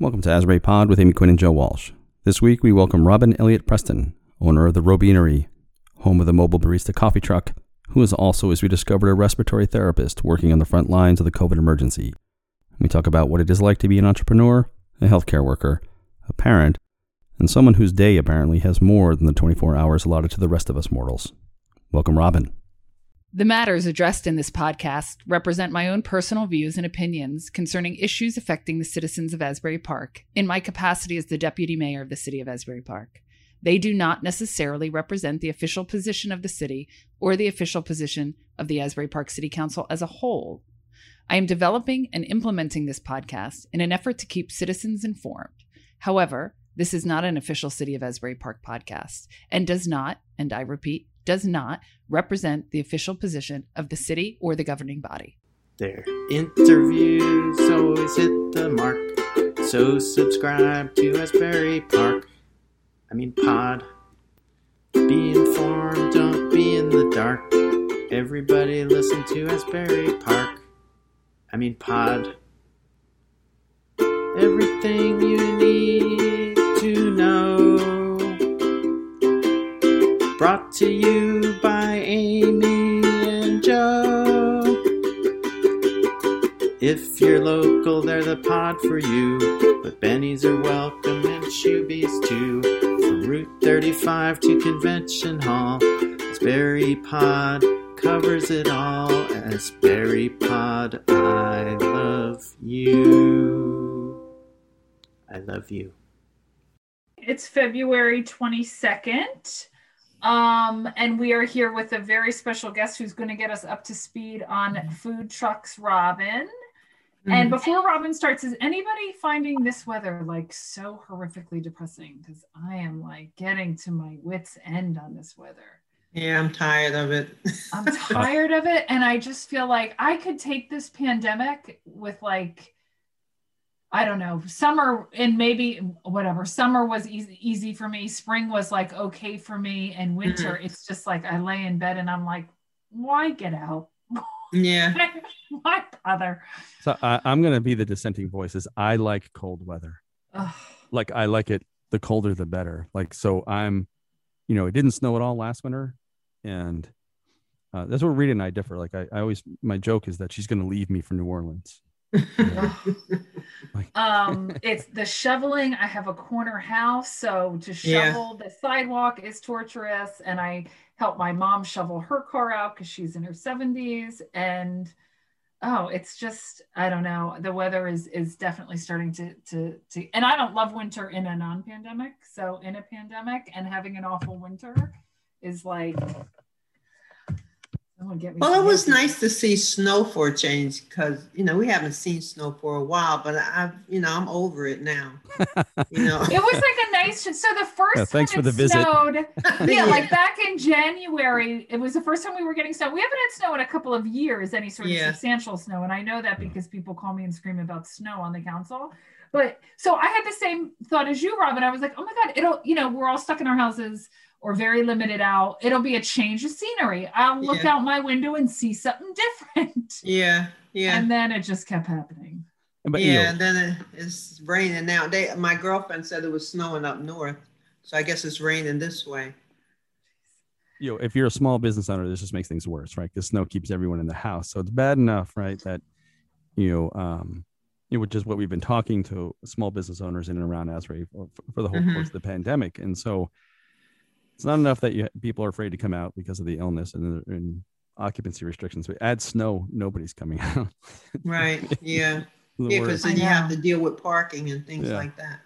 Welcome to Asbury Pod with Amy Quinn and Joe Walsh. This week we welcome Robin Elliott Preston, owner of the Robinery, home of the mobile barista coffee truck, who is also, as we discovered, a respiratory therapist working on the front lines of the COVID emergency. We talk about what it is like to be an entrepreneur, a healthcare worker, a parent, and someone whose day apparently has more than the 24 hours allotted to the rest of us mortals. Welcome, Robin. The matters addressed in this podcast represent my own personal views and opinions concerning issues affecting the citizens of Asbury Park in my capacity as the Deputy Mayor of the City of Asbury Park. They do not necessarily represent the official position of the city or the official position of the Asbury Park City Council as a whole. I am developing and implementing this podcast in an effort to keep citizens informed. However, this is not an official City of Asbury Park podcast and does not, and I repeat, does not represent the official position of the city or the governing body. Their interviews always hit the mark. So subscribe to Asbury Park. I mean, pod. Be informed, don't be in the dark. Everybody listen to Asbury Park. I mean, pod. Everything you need Brought to you by Amy and Joe. If you're local, they're the pod for you. But Bennies are welcome and Shoobies too. From Route 35 to Convention Hall, Asbury Pod covers it all. Asbury Pod, I love you. I love you. It's February 22nd. Um, and we are here with a very special guest who's going to get us up to speed on food trucks, Robin. And before Robin starts, is anybody finding this weather like so horrifically depressing? Because I am like getting to my wits' end on this weather. Yeah, I'm tired of it. I'm tired of it. And I just feel like I could take this pandemic with like, I don't know, summer and maybe whatever. Summer was easy, easy for me. Spring was like okay for me. And winter, it's just like I lay in bed and I'm like, why get out? yeah. why bother? So I, I'm going to be the dissenting voices. I like cold weather. Ugh. Like I like it. The colder, the better. Like so, I'm, you know, it didn't snow at all last winter, and uh, that's where Rita and I differ. Like I, I always, my joke is that she's going to leave me for New Orleans. Like, um it's the shoveling i have a corner house so to Yeah. shovel the sidewalk is torturous and i help my mom shovel her car out because she's in her 70s and oh it's just i don't know the weather is is definitely starting to to to and i don't love winter in a non-pandemic so in a pandemic and having an awful winter is like someone get me Well, it was answers. nice to see snow for a change because you know we haven't seen snow for a while, but I've you know I'm over it now. You know. It was like a nice. So the first Yeah, thanks time for it the visit. snowed, yeah, like back in January, it was the first time we were getting snow. We haven't had snow in a couple of years, any sort of Yeah. substantial snow, and I know that because people call me and scream about snow on the council. But so I had the same thought as you, Robin. I was like, oh my god, it'll you know we're all stuck in our houses or very limited out. It'll be a change of scenery. I'll look Yeah. out my window and see something different. yeah, yeah, And then it just kept happening. but you yeah. know, And then it's raining now. They, my girlfriend said it was snowing up north, so I guess it's raining this way. you know, if you're a small business owner, this just makes things worse, right? Because snow keeps everyone in the house. So it's bad enough, right? That, you know, um, you know, which is what we've been talking to small business owners in and around Asbury for, for the whole Mhm. course of the pandemic. And so it's not enough that you people are afraid to come out because of the illness and, and occupancy restrictions. But add snow, nobody's coming out. Right. Yeah. Yeah, because then you have to deal with parking and things Yeah. like that.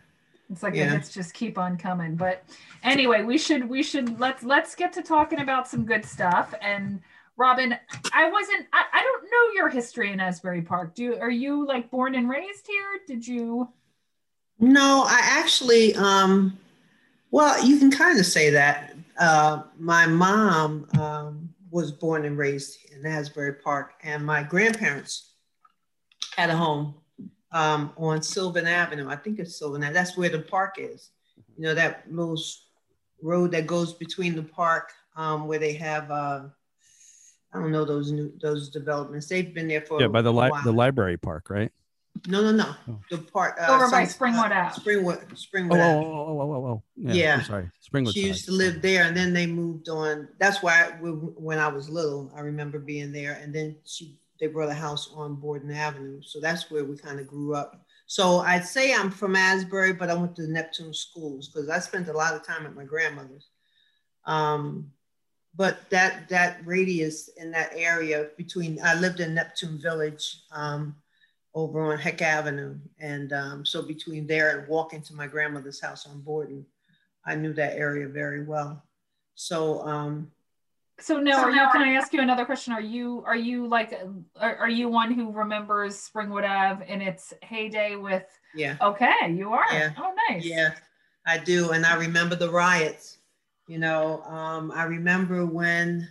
It's like Yeah. the hits just keep on coming. But anyway, we should we should let's let's get to talking about some good stuff. And Robin, I wasn't I, I don't know your history in Asbury Park. Do are you like born and raised here? Did you No, I actually, um, well, you can kind of say that. Uh, my mom um, was born and raised in Asbury Park, and my grandparents had a home um, on Sylvan Avenue. I think it's Sylvan Avenue. That's where the park is. You know, that little road that goes between the park um, where they have, uh, I don't know, those new those developments. They've been there for yeah, by the li- the library park, right? No, no, no. Oh. The part uh, Over by Springwood uh, Ave. Springwood, Oh, Springwood. oh, oh, oh, oh, oh, oh. Yeah. Yeah. I'm sorry. Springwood. She side. used to live there, and then they moved on. That's why I- when I was little, I remember being there. And then she they brought a house on Borden Avenue, so that's where we kind of grew up. So I'd say I'm from Asbury, but I went to Neptune schools because I spent a lot of time at my grandmother's. Um, but that that radius in that area between I lived in Neptune Village um, over on Heck Avenue, and um, so between there and walking to my grandmother's house on Borden, I knew that area very well. So um, So now, So now- Can I ask you another question? Are you are you like are, are you one who remembers Springwood Ave in its heyday with? yeah, Okay, you are. Yeah. Oh, nice. yeah, I do, and I remember the riots. You know, um, I remember when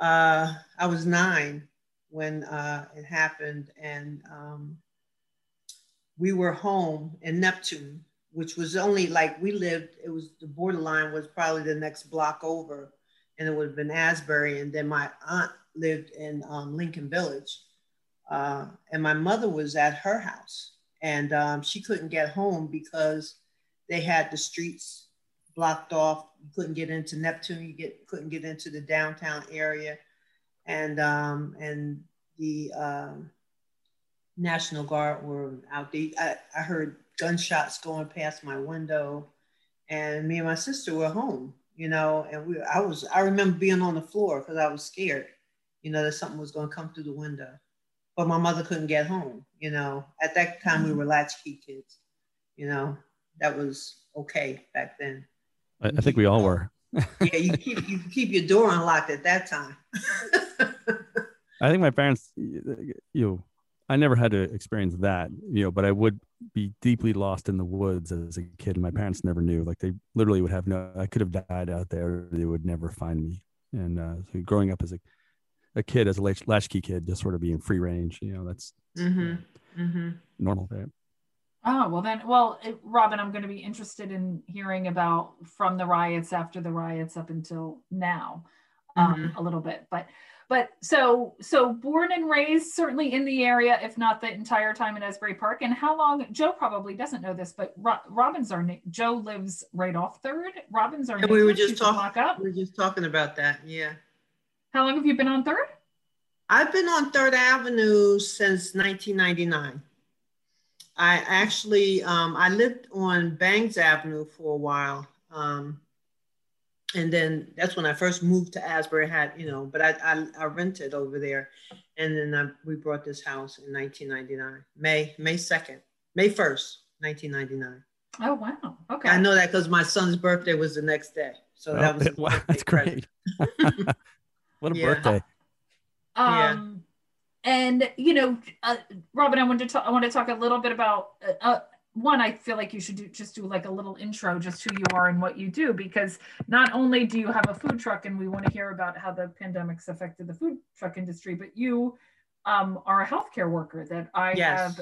uh, I was nine when uh, it happened, and um, we were home in Neptune, which was only like we lived. It was the borderline was probably the next block over, and it would have been Asbury, and then my aunt lived in um, Lincoln Village, uh, and my mother was at her house, and um, she couldn't get home because they had the streets blocked off. You couldn't get into Neptune. You get couldn't get into the downtown area, and um, and the um, National Guard were out there. I, I heard gunshots going past my window, and me and my sister were home. You know, and we I was I remember being on the floor because I was scared. You know that something was going to come through the window, but my mother couldn't get home. You know, at that time we were latchkey kids. You know, that was okay back then. I, I think we all were. Yeah, you keep you keep your door unlocked at that time. I think my parents, you know, I never had to experience that, you know, but I would be deeply lost in the woods as a kid. And my parents never knew. Like they literally would have no, I could have died out there. They would never find me. And uh, so growing up as a, a kid, as a latchkey kid, just sort of being free range, you know, that's hmm hmm normal. Right? Oh well, then, well, it, Robin, I'm going to be interested in hearing about from the riots after the riots up until now, um, a little bit. But, but so so born and raised certainly in the area, if not the entire time in Asbury Park. And how long? Joe probably doesn't know this, but Ro- Robin's our Joe lives right off Third. Robin's our And we were just talking. We were just talking about that. Yeah, How long have you been on Third? I've been on Third Avenue since 1999. I actually um, I lived on Bangs Avenue for a while, um, and then that's when I first moved to Asbury. Had you know, but I I, I rented over there, and then I, we brought this house in 1999, May May 2nd, May 1st, 1999. Oh wow. Okay. I know that because my son's birthday was the next day, so that was his wow, that's present. great. what a Yeah. birthday. Yeah. And you know, uh, Robin, I wanted to talk. I want to talk a little bit about uh, uh, one. I feel like you should do just do like a little intro, just who you are and what you do, because not only do you have a food truck, and we want to hear about how the pandemic's affected the food truck industry, but you um, are a healthcare worker that I Yes. have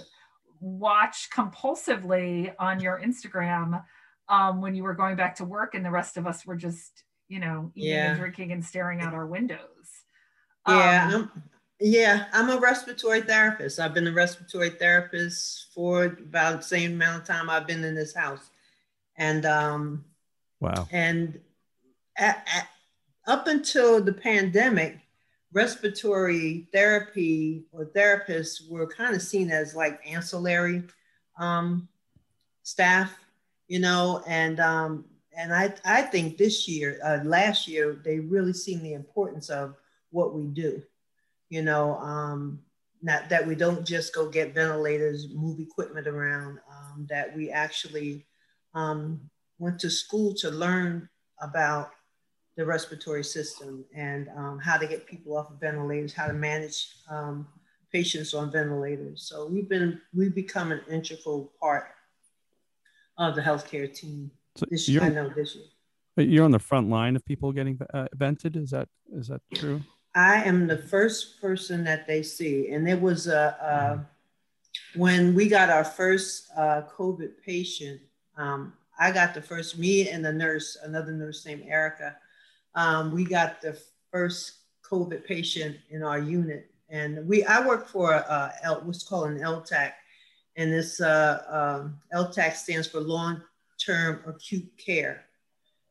watched compulsively on your Instagram um, when you were going back to work, and the rest of us were just, you know, eating Yeah. and drinking and staring out our windows. Yeah, Um, I'm, yeah, I'm a respiratory therapist. I've been a respiratory therapist for about the same amount of time I've been in this house, and um, Wow. and at, at, up until the pandemic, respiratory therapy or therapists were kind of seen as like ancillary um, staff, you know, and um, and I I think this year, uh, last year, they really seen the importance of what we do, you know, um, not that we don't just go get ventilators, move equipment around, um, that we actually um, went to school to learn about the respiratory system and um, how to get people off of ventilators, how to manage um, patients on ventilators. So we've been we've become an integral part of the healthcare team. So This year, I know this year. you're on the front line of people getting uh, vented. Is that is that true? I am the first person that they see, and it was a, uh when we got our first uh, COVID patient. Um, I got the first. Me and the nurse, another nurse named Erica, um, we got the first COVID patient in our unit, and we. I work for uh, what's called an LTAC, and this uh, LTAC stands for long-term acute care.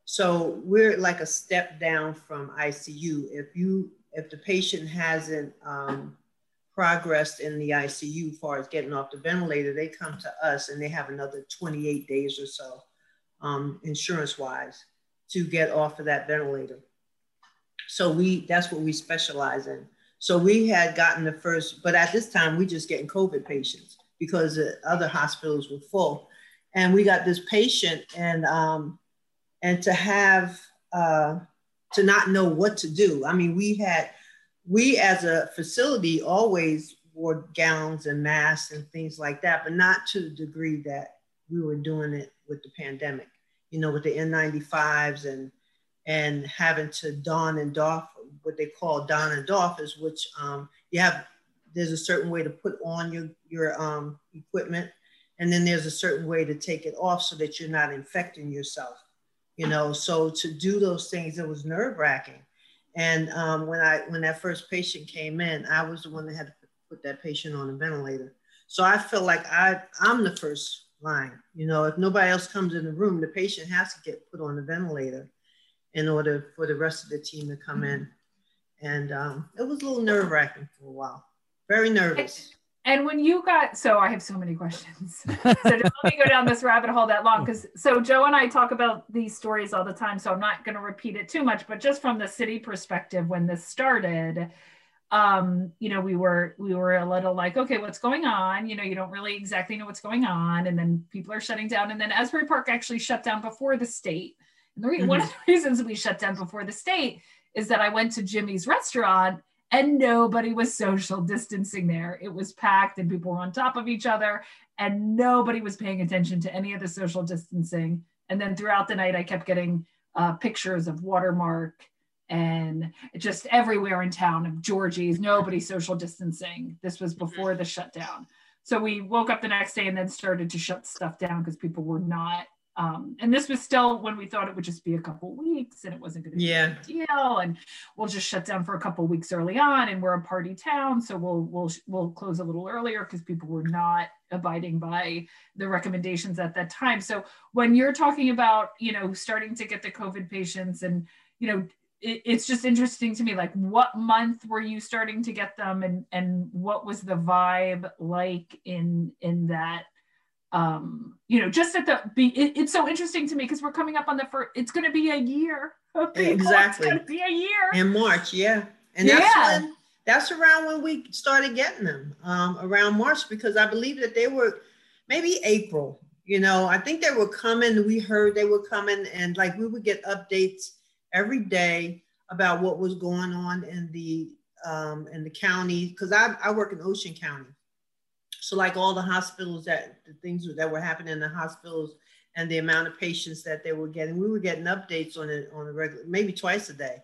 So we're like a step down from ICU. If you if the patient hasn't um, progressed in the ICU as far as getting off the ventilator, they come to us and they have another 28 days or so, um, insurance wise, to get off of that ventilator. So we that's what we specialize in. So we had gotten the first, but at this time we just getting COVID patients because the other hospitals were full, and we got this patient and um, and to have uh, to not know what to do. I mean, we had we as a facility always wore gowns and masks and things like that, but not to the degree that we were doing it with the pandemic. You know, with the N95s and and having to don and doff what they call don and doff is which um, you have there's a certain way to put on your your um, equipment and then there's a certain way to take it off so that you're not infecting yourself you know so to do those things it was nerve wracking and um, when i when that first patient came in i was the one that had to put that patient on a ventilator. So i feel like i i'm the first line you know if nobody else comes in the room the patient has to get put on the ventilator in order for the rest of the team to come in. And um, it was a little nerve wracking for a while. Very nervous and when you got, so I have so many questions. so just let me go down this rabbit hole that long because so Joe and I talk about these stories all the time. So I'm not going to repeat it too much, but just from the city perspective, when this started, um, you know, we were we were a little like, okay, what's going on? You know, you don't really exactly know what's going on, and then people are shutting down, and then Asbury Park actually shut down before the state. And the re- mm-hmm. one of the reasons we shut down before the state is that I went to Jimmy's restaurant and nobody was social distancing there. It was packed and people were on top of each other and nobody was paying attention to any of the social distancing. And then throughout the night, I kept getting uh, pictures of Watermark and just everywhere in town of Georgie's, nobody social distancing. This was before the shutdown. So we woke up the next day and then started to shut stuff down because people were not um, and this was still when we thought it would just be a couple weeks and it wasn't going to be yeah. a deal and we'll just shut down for a couple weeks early on and we're a party town so we'll we'll we'll close a little earlier because people were not abiding by the recommendations at that time so when you're talking about you know starting to get the covid patients and you know it, it's just interesting to me like what month were you starting to get them and and what was the vibe like in in that um, you know, just at the be, it, it's so interesting to me because we're coming up on the first. It's going to be a year. Exactly, it's going to be a year in March. Yeah, and that's yeah. when that's around when we started getting them um, around March because I believe that they were maybe April. You know, I think they were coming. We heard they were coming, and like we would get updates every day about what was going on in the um, in the county because I, I work in Ocean County. So like all the hospitals that the things that were happening in the hospitals and the amount of patients that they were getting, we were getting updates on it on a regular, maybe twice a day.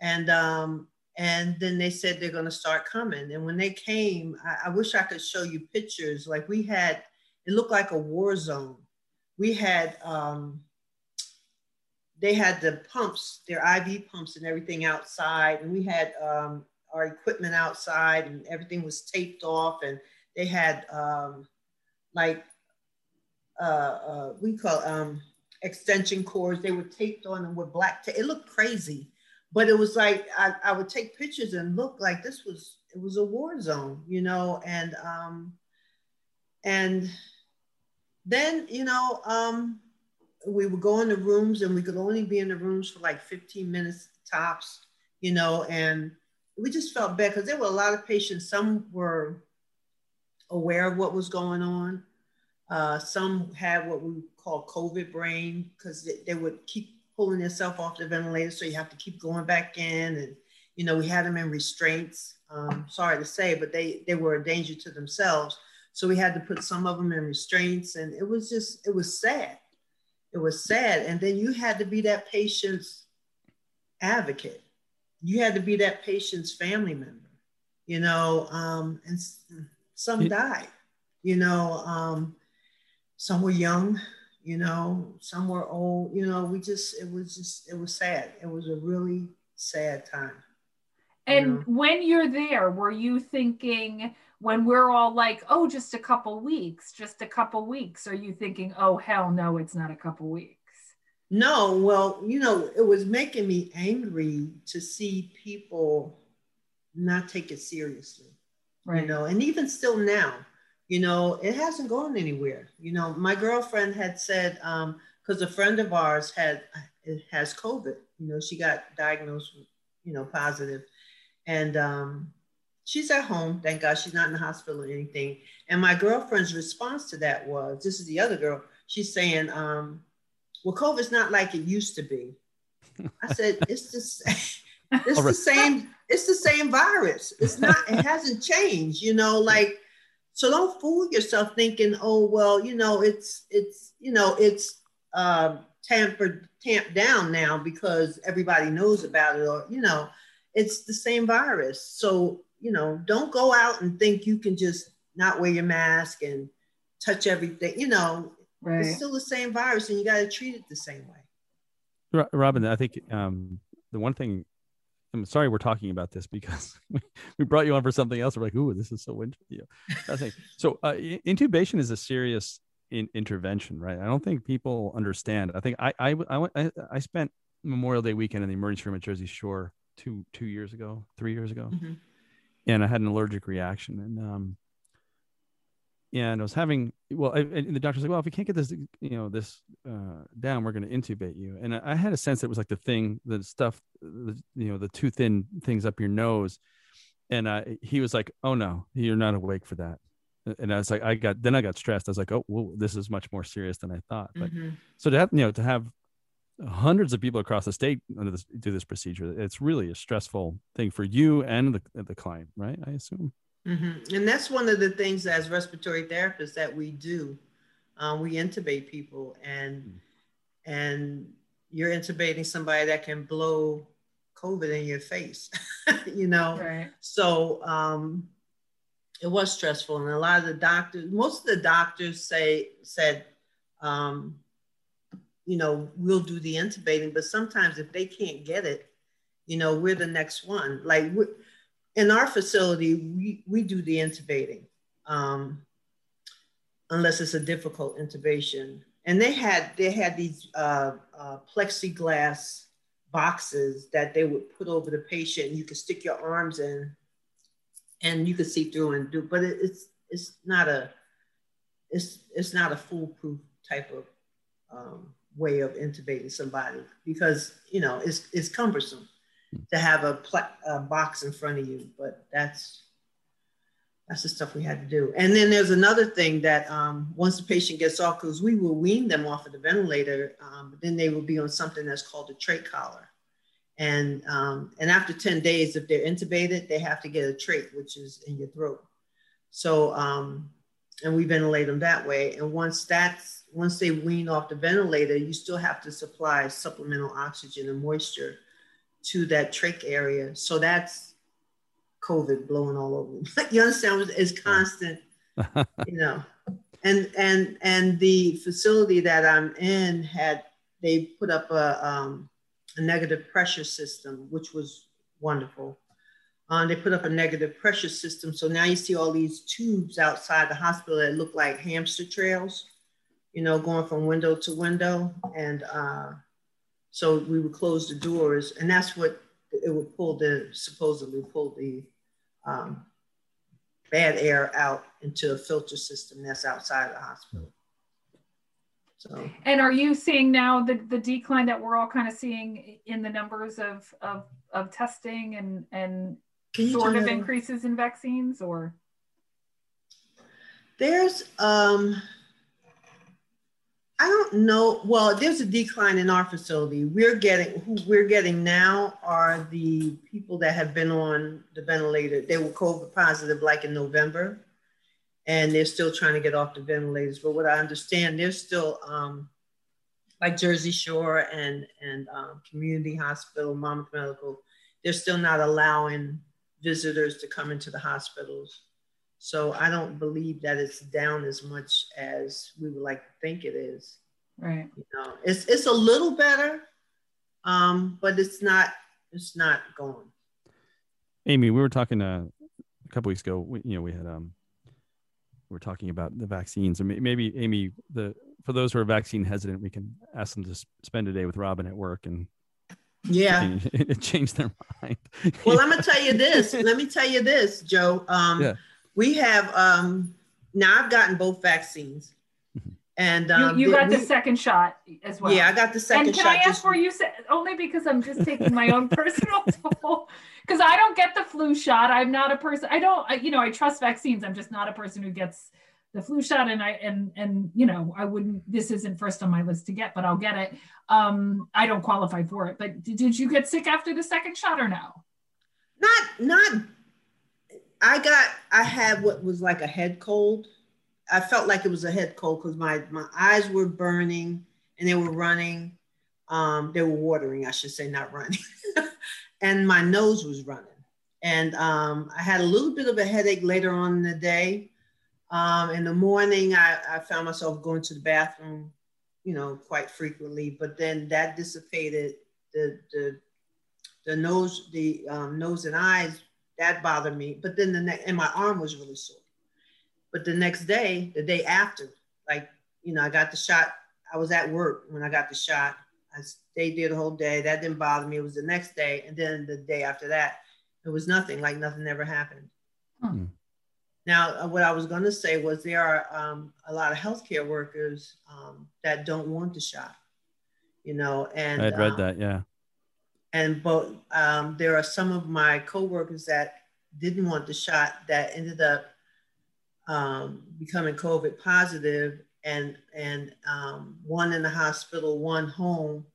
And um, and then they said they're going to start coming. And when they came, I, I wish I could show you pictures. Like we had, it looked like a war zone. We had um, they had the pumps, their IV pumps and everything outside, and we had um, our equipment outside, and everything was taped off, and they had um, like uh, uh, we call um, extension cords. They were taped on them with black tape. It looked crazy, but it was like I, I would take pictures and look like this was it was a war zone, you know, and um, and then you know um, we would go in the rooms and we could only be in the rooms for like 15 minutes tops, you know, and we just felt bad because there were a lot of patients. Some were aware of what was going on. Uh, some had what we call COVID brain because they, they, would keep pulling themselves off the ventilator, so you have to keep going back in. And you know, we had them in restraints. Um, sorry to say, but they they were a danger to themselves. So we had to put some of them in restraints, and it was just it was sad. It was sad, and then you had to be that patient's advocate. You had to be that patient's family member, you know, um, and some yeah. died, you know, um, some were young, you know, some were old, you know, we just, it was just, it was sad. It was a really sad time. And you know? when you're there, were you thinking, when we're all like, oh, just a couple weeks, just a couple weeks, are you thinking, oh, hell no, it's not a couple weeks? No, well, you know, it was making me angry to see people not take it seriously. Right. You know, and even still now, you know, it hasn't gone anywhere. You know, my girlfriend had said, because um, a friend of ours had has COVID. You know, she got diagnosed, you know, positive, and um, she's at home. Thank God, she's not in the hospital or anything. And my girlfriend's response to that was, "This is the other girl." She's saying, um, "Well, COVID's not like it used to be." I said, "It's same. It's the same. It's the same virus. It's not. It hasn't changed. You know, like." So don't fool yourself thinking, oh well, you know, it's it's you know it's uh, tampered tamped down now because everybody knows about it, or you know, it's the same virus. So you know, don't go out and think you can just not wear your mask and touch everything. You know, right. it's still the same virus, and you got to treat it the same way. Robin, I think um, the one thing I'm sorry we're talking about this because we brought you on for something else. We're like, ooh, this is so interesting. So uh, intubation is a serious in- intervention, right? I don't think people understand. I think I I, I I spent Memorial Day weekend in the emergency room at Jersey Shore two two years ago, three years ago, mm-hmm. and I had an allergic reaction, and um, and I was having well, I, and the doctor's like, well, if we can't get this, you know, this uh, down, we're going to intubate you. And I, I, had a sense it was like the thing, the stuff, the, you know, the too thin things up your nose. And uh, he was like, oh no, you're not awake for that. And I was like, I got then I got stressed. I was like, oh, well, this is much more serious than I thought. But mm-hmm. so to have, you know, to have hundreds of people across the state under this, do this procedure, it's really a stressful thing for you and the the client, right? I assume. Mm-hmm. And that's one of the things as respiratory therapists that we do. Um, we intubate people, and mm. and you're intubating somebody that can blow COVID in your face, you know. Right. So um, it was stressful, and a lot of the doctors, most of the doctors say said, um, you know, we'll do the intubating, but sometimes if they can't get it, you know, we're the next one. Like in our facility, we, we do the intubating, um, unless it's a difficult intubation. And they had they had these uh, uh, plexiglass boxes that they would put over the patient. You could stick your arms in, and you could see through and do. But it, it's it's not a it's it's not a foolproof type of um, way of intubating somebody because you know it's it's cumbersome to have a, a box in front of you, but that's that's the stuff we had to do. And then there's another thing that um, once the patient gets off, because we will wean them off of the ventilator, um, then they will be on something that's called a trach collar. And, um, and after 10 days, if they're intubated, they have to get a trach, which is in your throat. So, um, and we ventilate them that way. And once that's, once they wean off the ventilator, you still have to supply supplemental oxygen and moisture to that trach area. So that's COVID blowing all over. you understand? It's constant, you know. And and and the facility that I'm in had they put up a, um, a negative pressure system, which was wonderful. Uh, they put up a negative pressure system, so now you see all these tubes outside the hospital that look like hamster trails, you know, going from window to window, and uh, so we would close the doors, and that's what it would pull the supposedly pull the um, bad air out into a filter system that's outside the hospital. So. And are you seeing now the, the decline that we're all kind of seeing in the numbers of of, of testing and and sort of increases in vaccines or? There's um I don't know. Well, there's a decline in our facility. We're getting who we're getting now are the people that have been on the ventilator. They were COVID positive like in November, and they're still trying to get off the ventilators. But what I understand, they're still um, like Jersey Shore and and um, Community Hospital, Monmouth Medical. They're still not allowing visitors to come into the hospitals. So I don't believe that it's down as much as we would like to think it is. Right. You know, it's it's a little better, um, but it's not it's not going. Amy, we were talking uh, a couple weeks ago, we, you know, we had um, we were talking about the vaccines, and maybe Amy, the for those who are vaccine hesitant, we can ask them to spend a day with Robin at work and yeah, it changed their mind. well, I'm gonna tell you this. Let me tell you this, Joe. Um, yeah. We have um, now. I've gotten both vaccines. And um, you, you got we, the second shot as well. Yeah, I got the second and can shot. I ask for you only because I'm just taking my own personal toll because I don't get the flu shot. I'm not a person. I don't. I, you know, I trust vaccines. I'm just not a person who gets the flu shot. And I and and you know, I wouldn't. This isn't first on my list to get, but I'll get it. Um, I don't qualify for it. But did, did you get sick after the second shot or no? Not not. I got. I had what was like a head cold I felt like it was a head cold because my my eyes were burning and they were running. Um, they were watering, I should say, not running. and my nose was running. And um, I had a little bit of a headache later on in the day. Um, in the morning, I, I found myself going to the bathroom, you know, quite frequently. But then that dissipated. The the the nose, the um, nose and eyes, that bothered me. But then the next, and my arm was really sore. But the next day, the day after, like, you know, I got the shot. I was at work when I got the shot. I stayed there the whole day. That didn't bother me. It was the next day. And then the day after that, it was nothing, like nothing ever happened. Hmm. Now, uh, what I was going to say was there are um, a lot of healthcare workers um, that don't want the shot, you know, and I'd read um, that, yeah. And but um, there are some of my coworkers that didn't want the shot that ended up um, becoming COVID positive and, and um, one in the hospital, one home,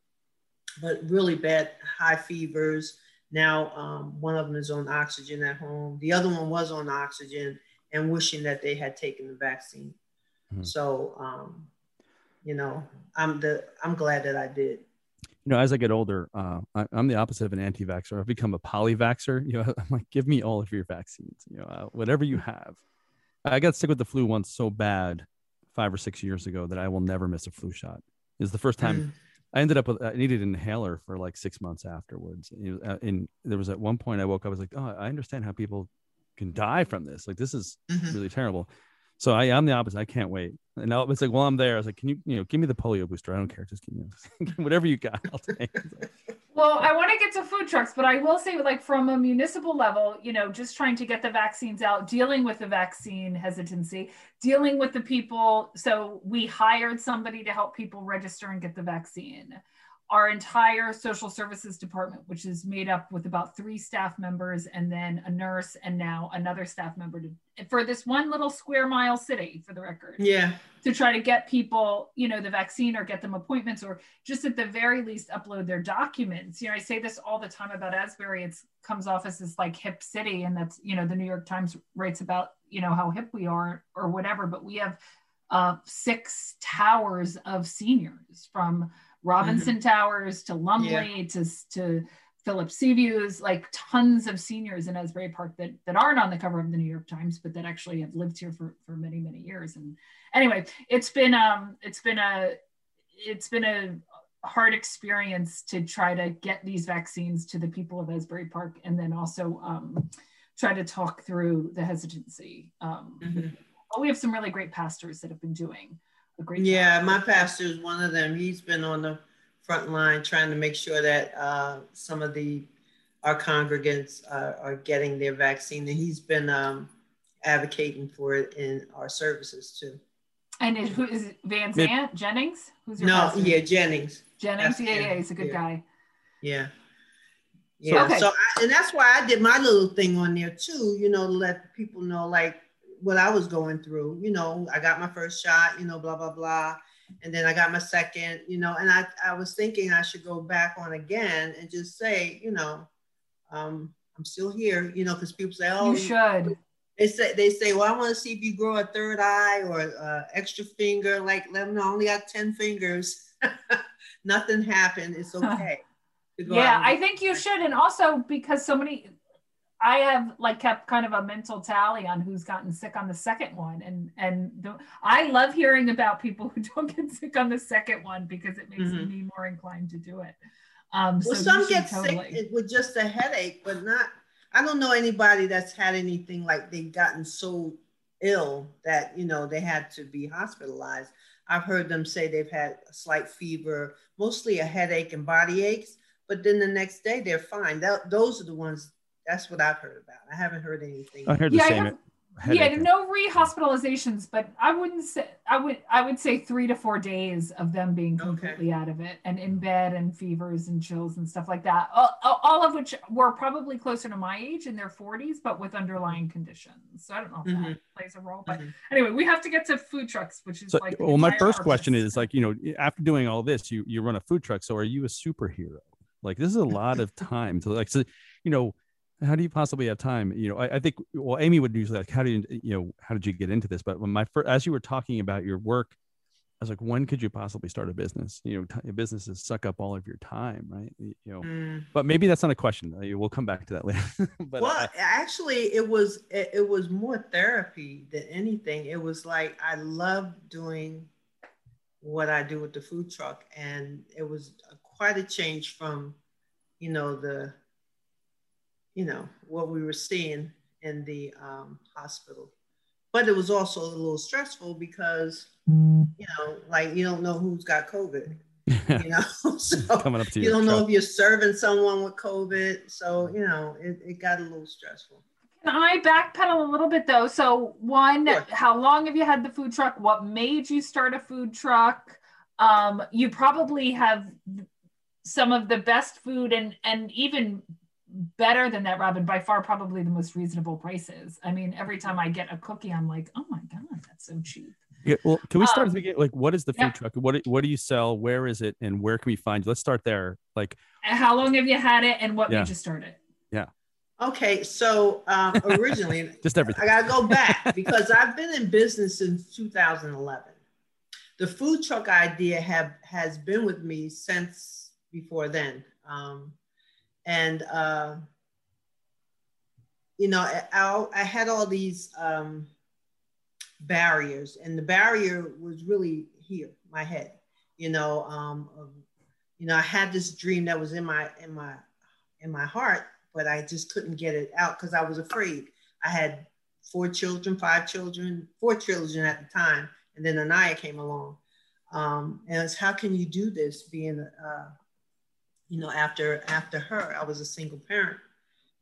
but really bad high fevers. Now, um, one of them is on oxygen at home. The other one was on oxygen and wishing that they had taken the vaccine. Mm-hmm. So, um, you know, I'm the I'm glad that I did. You know, as I get older, uh, I, am the opposite of an anti-vaxxer. I've become a poly-vaxxer. You know, I'm like, give me all of your vaccines. You know, uh, whatever you have. I got sick with the flu once so bad five or six years ago that I will never miss a flu shot. Is the first time mm. I ended up with I needed an inhaler for like six months afterwards. And uh, there was at one point I woke up, I was like, oh, I understand how people can die from this. Like this is mm-hmm. really terrible. So I, I'm the opposite. I can't wait. And now it's like, well, I'm there, I was like, can you, you know, give me the polio booster? I don't care. Just give me whatever you got. I'll take. well, I want to get to food trucks, but I will say, like from a municipal level, you know, just trying to get the vaccines out, dealing with the vaccine hesitancy, dealing with the people. So we hired somebody to help people register and get the vaccine our entire social services department, which is made up with about three staff members and then a nurse and now another staff member to, for this one little square mile city, for the record. Yeah. To try to get people, you know, the vaccine or get them appointments or just at the very least upload their documents. You know, I say this all the time about Asbury. It comes off as this like hip city, and that's you know the New York Times writes about you know how hip we are or whatever, but we have uh, six towers of seniors from Robinson mm-hmm. Towers to Lumley yeah. to to Philip Seaviews, like tons of seniors in Asbury Park that that aren't on the cover of the New York Times, but that actually have lived here for for many many years. And anyway, it's been um it's been a it's been a hard experience to try to get these vaccines to the people of Asbury Park, and then also um, try to talk through the hesitancy. Um, mm-hmm. we have some really great pastors that have been doing a great yeah job. my pastor is one of them he's been on the front line trying to make sure that uh, some of the our congregants uh, are getting their vaccine and he's been um, advocating for it in our services too and it, who is it Van Zant Jennings? Who's your no? Pastor? Yeah, Jennings. Jennings. yeah, yeah, he's a good yeah. guy. Yeah. Yeah. Okay. So, I, and that's why I did my little thing on there too. You know, to let people know, like, what I was going through. You know, I got my first shot, you know, blah, blah, blah. And then I got my second, you know, and I, I was thinking I should go back on again and just say, you know, um, I'm still here, you know, because people say, oh, you should. They say, they say, well, I want to see if you grow a third eye or uh, extra finger. Like, let them know I only got 10 fingers. Nothing happened. It's okay. yeah, I think you should. And also because so many, I have like kept kind of a mental tally on who's gotten sick on the second one, and and the, I love hearing about people who don't get sick on the second one because it makes mm-hmm. me more inclined to do it. Um, well, so some get totally. sick with just a headache, but not. I don't know anybody that's had anything like they've gotten so ill that you know they had to be hospitalized. I've heard them say they've had a slight fever, mostly a headache and body aches, but then the next day they're fine. That, those are the ones. That's what I've heard about. I haven't heard anything. I heard the Yeah, I same. have- headache. Yeah, no rehospitalizations, but I wouldn't say I would I would say three to four days of them being Okay. completely out of it and in bed and fevers and chills and stuff like that. All, all of which were probably closer to my age in their 40s, but with underlying conditions. So I don't know if that plays a role. But Mhm. anyway, we have to get to food trucks, which is So, like well, my entire first question is like, you know, after doing all this, you you run a food truck. So, are you a superhero? Like, this is a lot of time to like, so, you know, how do you possibly have time? You know, I, I think, well, Amy would usually like, how do you, you know, how did you get into this? But when my first, as you were talking about your work, I was like, when could you possibly start a business? You know, t- businesses suck up all of your time, right? You know, Mm. but maybe that's not a question. Uh, We'll come back to that later. but well, I- actually, it was it, it was more therapy than anything. It was like I love doing what I do with the food truck, and it was quite a change from, you know, the, you know, what we were seeing in the um, hospital. But it was also a little stressful because, you know, like you don't know who's got COVID, you know, so coming up to you don't know if you're serving someone with COVID. So, you know, it, it got a little stressful. Can I backpedal a little bit though? So, one, Sure. how long have you had the food truck? What made you start a food truck? Um, you probably have some of the best food and and even better than that, Robin. By far, probably the most reasonable prices. I mean, every time I get a cookie, I'm like, oh my god, that's so cheap. Yeah, well, can we start Um, at the beginning? Like, what is the food yeah. truck? What do- what do you sell? Where is it? And where can we find you? Let's start there. Like, How long have you had it, and what Yeah. made you start it? Yeah. Okay. So, um, originally, just everything. I got to go back because I've been in business since 2011. The food truck idea have has been with me since before then, um, and uh, you know, I, I, had all these um, barriers, and the barrier was really here, my head. You know, um, you know, I had this dream that was in my in my in my heart, but I just couldn't get it out because I was afraid. I had four children, five children, four children at the time, and then Anaya came along. Um, and it's how can you do this being, uh, you know, after after her, I was a single parent,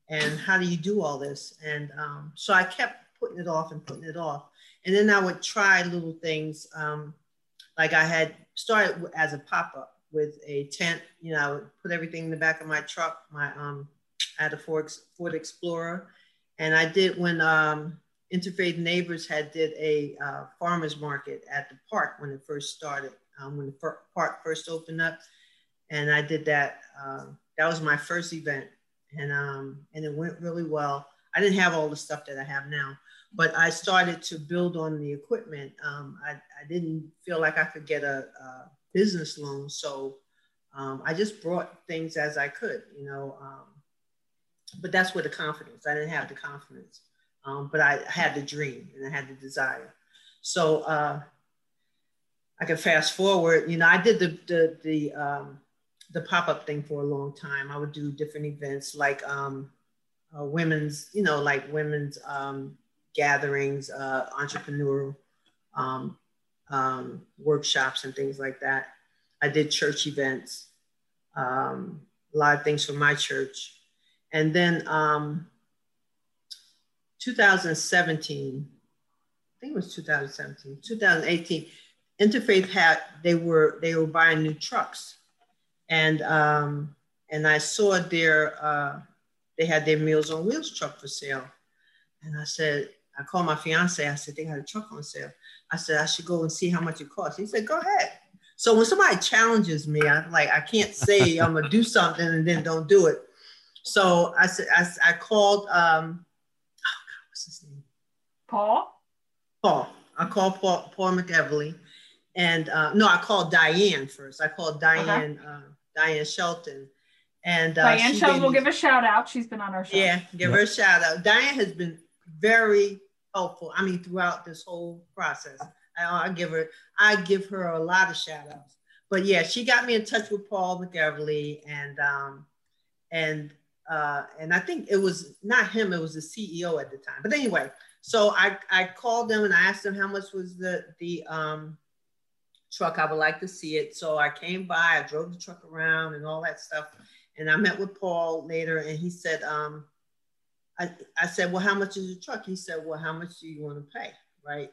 and how do you do all this? And um, so I kept putting it off and putting it off, and then I would try little things, um, like I had started as a pop up with a tent. You know, I would put everything in the back of my truck, my um, I had a Ford, Ford Explorer, and I did when um, Interfaith Neighbors had did a uh, farmers market at the park when it first started, um, when the park first opened up, and I did that. Uh, that was my first event, and um, and it went really well. I didn't have all the stuff that I have now, but I started to build on the equipment. Um, I, I didn't feel like I could get a, a business loan, so um, I just brought things as I could, you know. Um, but that's where the confidence. I didn't have the confidence, um, but I had the dream and I had the desire. So uh, I can fast forward. You know, I did the the the the pop up thing for a long time. I would do different events like um, uh, women's, you know, like women's um, gatherings, uh, entrepreneurial um, um, workshops, and things like that. I did church events, um, a lot of things for my church. And then um, 2017, I think it was 2017, 2018, Interfaith had, they were, they were buying new trucks. And, um, and I saw their, uh, they had their Meals on Wheels truck for sale. And I said, I called my fiance. I said, they had a truck on sale. I said, I should go and see how much it costs. He said, go ahead. So when somebody challenges me, I'm like, I can't say I'm gonna do something and then don't do it. So I said, I, I called, um, oh God, what's his name? Paul? Paul. I called Paul, Paul McEvily. And uh, no, I called Diane first. I called Diane, uh, Diane Shelton. And uh, Diane Shelton will give a shout out. She's been on our show. yeah, give her a shout out. Diane has been very helpful. I mean, throughout this whole process, I, I give her, I give her a lot of shout outs. But yeah, she got me in touch with Paul McEvily, and um, and uh, and I think it was not him, it was the CEO at the time. But anyway, so I, I called them and I asked them how much was the, the um, truck. I would like to see it. So I came by, I drove the truck around and all that stuff. And I met with Paul later and he said, um, I, I said, well, how much is the truck? He said, well, how much do you want to pay? Right.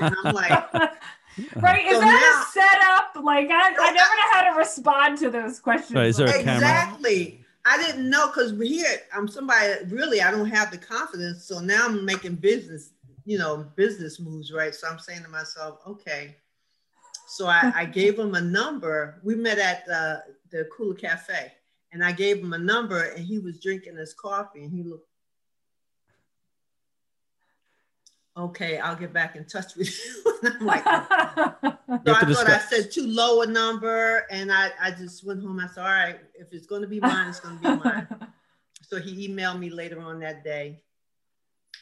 and I'm like, right. Is So that a setup? Like I, I never know how to respond to those questions. Right, is there a camera? exactly. I didn't know because here I'm somebody that really I don't have the confidence. So now I'm making business, you know, business moves, right? So I'm saying to myself, okay. So I, I gave him a number. We met at uh, the Cooler Cafe, and I gave him a number, and he was drinking his coffee, and he looked. Okay, I'll get back in touch with you. I'm like, so I to thought I said too low a number, and I, I just went home. I said, all right, if it's going to be mine, it's going to be mine. So he emailed me later on that day,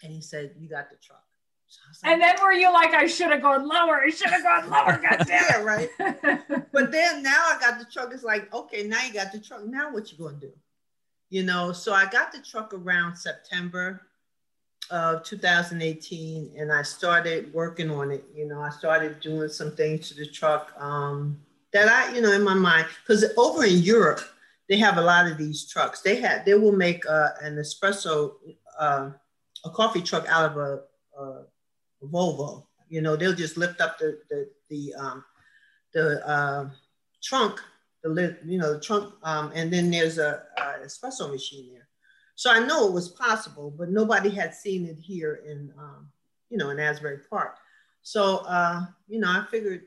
and he said, "You got the truck." So I was like, and then were you like, I should have gone lower. I should have gone lower. God yeah, damn right. But then now I got the truck. It's like, okay, now you got the truck. Now what you gonna do? You know. So I got the truck around September of 2018, and I started working on it. You know, I started doing some things to the truck um, that I, you know, in my mind, because over in Europe they have a lot of these trucks. They had they will make uh, an espresso, uh, a coffee truck out of a, a Volvo. You know, they'll just lift up the the the um, the uh, trunk, the you know, the trunk, um, and then there's a, a espresso machine there. So I know it was possible, but nobody had seen it here in, um, you know, in Asbury Park. So uh, you know, I figured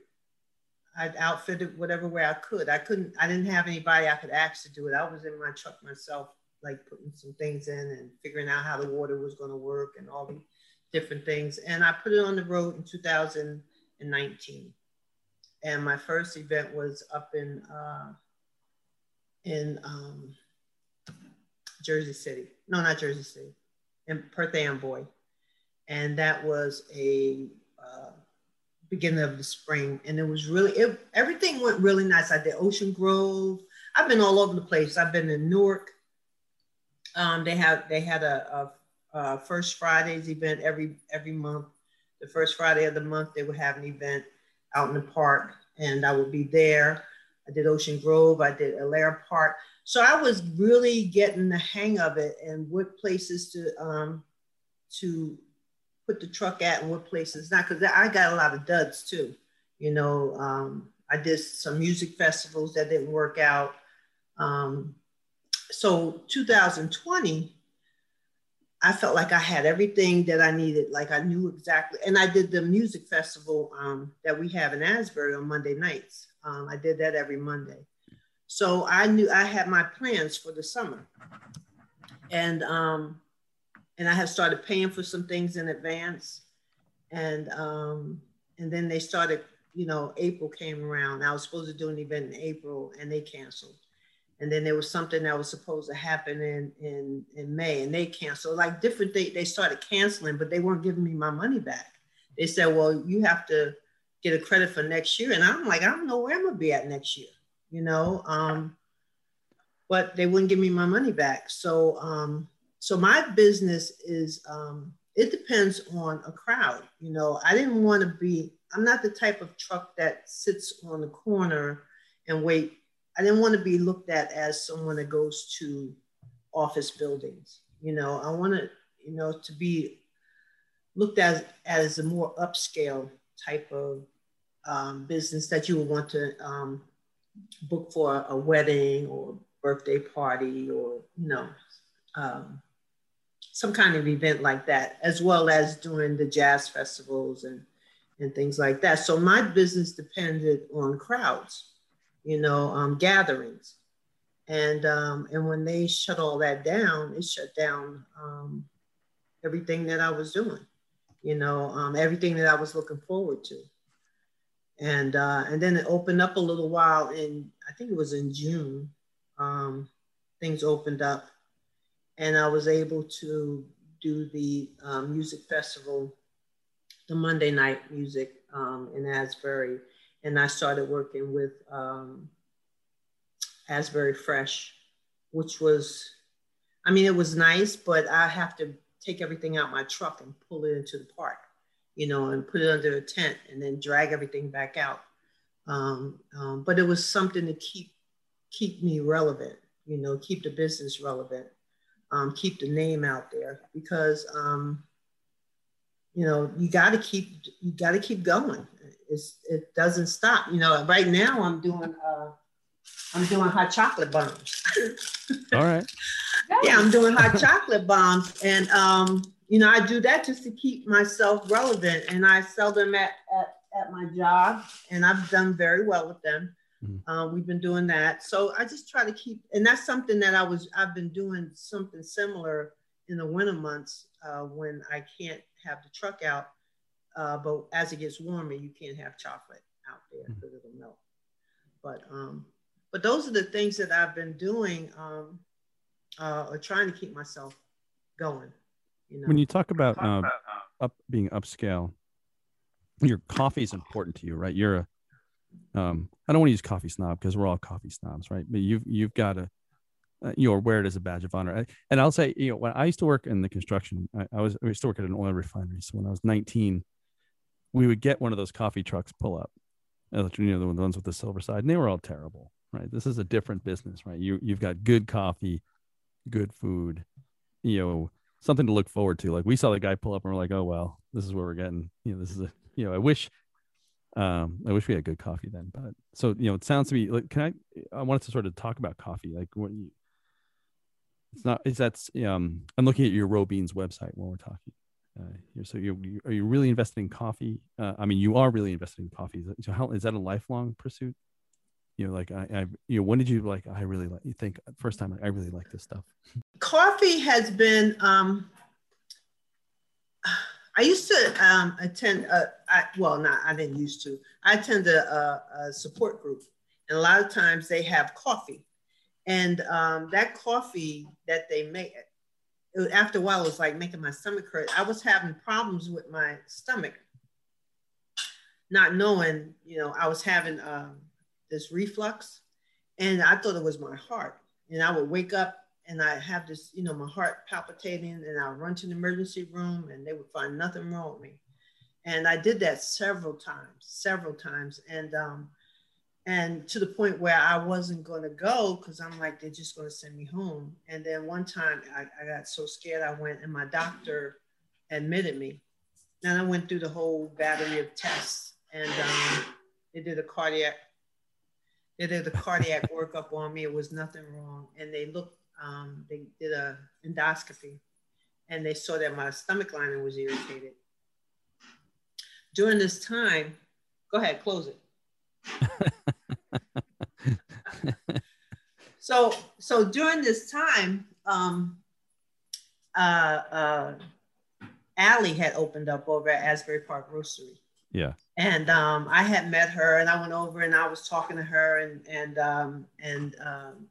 I'd outfit it whatever way I could. I couldn't, I didn't have anybody I could ask to do it. I was in my truck myself, like putting some things in and figuring out how the water was going to work and all the different things. And I put it on the road in 2019. And my first event was up in uh, in um, Jersey City. No, not Jersey City, in Perth Amboy. And that was a uh, beginning of the spring. And it was really, it, everything went really nice. I did Ocean Grove. I've been all over the place. I've been in Newark. Um, they have they had a, a, a First Fridays event every every month. The first Friday of the month, they would have an event out in the park, and I would be there. I did Ocean Grove. I did Allaire Park. So I was really getting the hang of it and what places to um, to put the truck at and what places not. Because I got a lot of duds too. You know, um, I did some music festivals that didn't work out. Um, so 2020, I felt like I had everything that I needed. Like I knew exactly. And I did the music festival um, that we have in Asbury on Monday nights. Um, I did that every Monday. So I knew I had my plans for the summer. And um, and I had started paying for some things in advance. And um, and then they started, you know, April came around. I was supposed to do an event in April and they canceled. And then there was something that was supposed to happen in in, in May and they canceled. Like different things, they started canceling, but they weren't giving me my money back. They said, well, you have to get a credit for next year. And I'm like, I don't know where I'm gonna be at next year, you know. Um, but they wouldn't give me my money back. So um, so my business is um, it depends on a crowd. You know, I didn't want to be. I'm not the type of truck that sits on the corner and wait. I didn't want to be looked at as someone that goes to office buildings. You know, I wanted, you know, to be looked at as a more upscale type of um, business that you would want to um, book for a wedding or birthday party or you know um, some kind of event like that, as well as doing the jazz festivals and and things like that. So my business depended on crowds, you know, um, gatherings, and um, and when they shut all that down, it shut down um, everything that I was doing, you know, um, everything that I was looking forward to. And uh, and then it opened up a little while in I think it was in June. Um, things opened up, and I was able to do the um, music festival, the Monday night music um, in Asbury, and I started working with um, Asbury Fresh, which was I mean, it was nice, but I have to take everything out my truck and pull it into the park, you know, and put it under a tent and then drag everything back out. Um, um, but it was something to keep keep me relevant, you know, keep the business relevant, um, keep the name out there because um, you know you got to keep you got to keep going. It's, it doesn't stop. You know, right now I'm doing uh, I'm doing hot chocolate bombs. All right. yeah, I'm doing hot chocolate bombs, and um, you know I do that just to keep myself relevant, and I sell them at at, at my job, and I've done very well with them. Mm-hmm. Uh, we've been doing that, so I just try to keep, and that's something that I was I've been doing something similar in the winter months uh, when I can't have the truck out. Uh, but as it gets warmer, you can't have chocolate out there because mm-hmm. it'll melt. But um, but those are the things that I've been doing um, uh, or trying to keep myself going. You know? When you talk about uh, up being upscale, your coffee is important to you, right? You're a um, I don't want to use coffee snob because we're all coffee snobs, right? But you've you've got to uh, you know wear it as a badge of honor. And I'll say, you know, when I used to work in the construction, I, I was I used to work at an oil refinery. So when I was 19, we would get one of those coffee trucks pull up, uh, you know, the ones with the silver side, and they were all terrible, right? This is a different business, right? You you've got good coffee, good food, you know, something to look forward to. Like we saw the guy pull up, and we're like, oh well, this is where we're getting. You know, this is a you know, I wish um i wish we had good coffee then but so you know it sounds to me like can i i wanted to sort of talk about coffee like what you it's not is that's um i'm looking at your Robeans website when we're talking uh, here. So you, you are you really invested in coffee? Uh, i mean you are really invested in coffee. So how is that a lifelong pursuit? You know like i, I you know when did you like i really like you think first time i really like this stuff? Coffee has been um I used to um, attend, a, I, well, not, I didn't used to. I attend a, a, a, support group, and a lot of times they have coffee. And um, that coffee that they make, after a while, it was like making my stomach hurt. I was having problems with my stomach, not knowing, you know, I was having um, this reflux, and I thought it was my heart. And I would wake up and I have this, you know, my heart palpitating, and I'll run to the emergency room, and they would find nothing wrong with me. And I did that several times, several times, and um, and to the point where I wasn't going to go because I'm like, they're just going to send me home. And then one time I, I got so scared, I went, and my doctor admitted me. And I went through the whole battery of tests, and um, they did a cardiac they did a cardiac workup on me. It was nothing wrong. And they looked um, they did a endoscopy and they saw that my stomach lining was irritated. During this time, go ahead, close it. so, so during this time, um, uh, uh, Allie had opened up over at Asbury Park Grocery. Yeah. And um, I had met her, and I went over and I was talking to her, and and um, and um,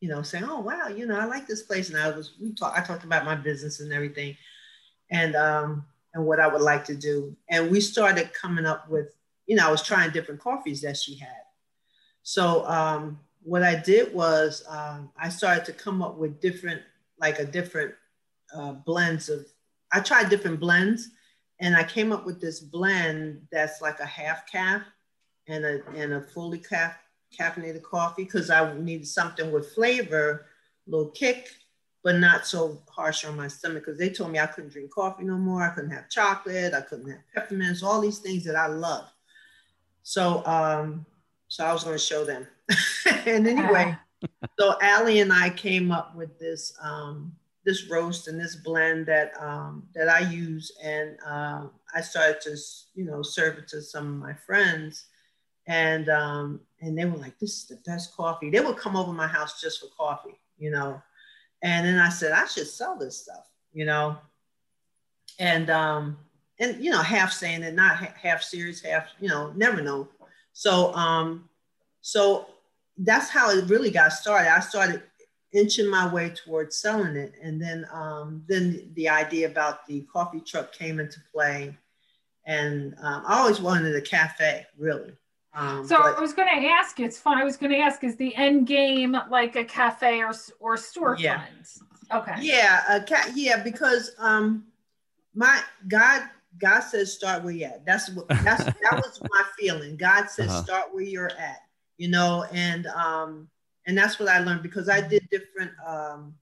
you know, saying, "Oh wow, you know, I like this place," and I was we talk, I talked about my business and everything, and um, and what I would like to do, and we started coming up with, you know, I was trying different coffees that she had. So um, what I did was um, I started to come up with different, like a different uh, blends of. I tried different blends, and I came up with this blend that's like a half caf and a and a fully calf caffeinated coffee because I needed something with flavor, little kick, but not so harsh on my stomach because they told me I couldn't drink coffee no more. I couldn't have chocolate. I couldn't have peppermints, all these things that I love. So, um, so I was going to show them. and anyway, so Allie and I came up with this um, this roast and this blend that um, that I use, and uh, I started to you know serve it to some of my friends and um, and they were like, "This is the best coffee." They would come over my house just for coffee, you know. And then I said, "I should sell this stuff," you know. And um, and you know, half saying it, not half serious, half you know, never know. So um, so that's how it really got started. I started inching my way towards selling it, and then um, then the idea about the coffee truck came into play. And um, I always wanted a cafe, really. Um, so but, I was going to ask. It's fun. I was going to ask: Is the end game like a cafe or or storefront? Yeah. Okay. Yeah, a ca- yeah, because um, my God, God says start where you're at. That's what that's that was my feeling. God says Uh-huh. start where you're at, you know, and um, and that's what I learned because I did different um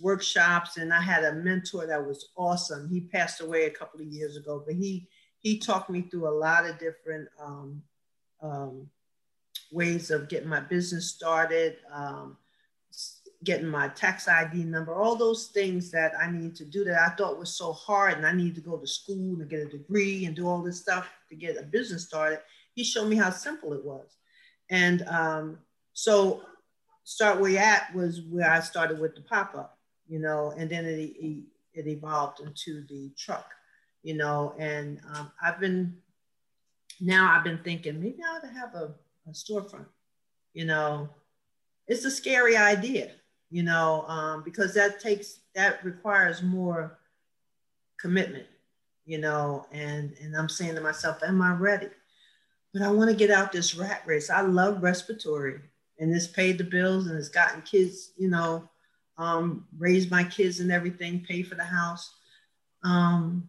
workshops and I had a mentor that was awesome. He passed away a couple of years ago, but he he talked me through a lot of different um, um, ways of getting my business started, um, getting my tax ID number, all those things that I needed to do that I thought was so hard and I needed to go to school and get a degree and do all this stuff to get a business started. He showed me how simple it was. And um, so start where you at was where I started with the pop-up, you know, and then it, it, evolved into the truck, you know, and um, I've been, now I've been thinking maybe I ought to have a, a storefront, you know, it's a scary idea, you know, um, because that takes, that requires more commitment, you know, and, and I'm saying to myself, am I ready? But I want to get out this rat race. I love respiratory and it's paid the bills and it's gotten kids, you know, um, raised my kids and everything, pay for the house. Um,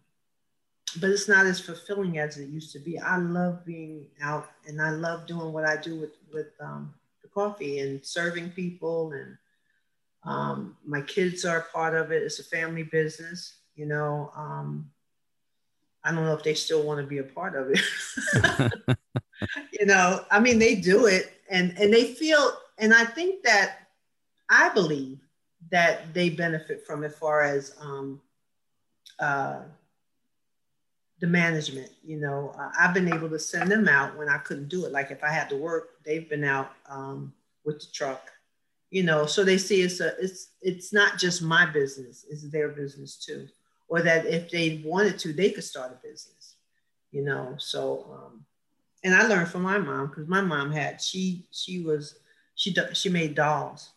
but it's not as fulfilling as it used to be. I love being out and I love doing what I do with, with um, the coffee and serving people. And um, my kids are part of it. It's a family business, you know. Um, I don't know if they still want to be a part of it. you know, I mean, they do it and, and they feel, and I think that I believe that they benefit from as far as um, uh, the management. You know, uh, I've been able to send them out when I couldn't do it. Like if I had to work, they've been out um, with the truck. You know, so they see it's a it's it's not just my business; it's their business too. Or that if they wanted to, they could start a business. You know, so um, and I learned from my mom because my mom had she she was she she made dolls.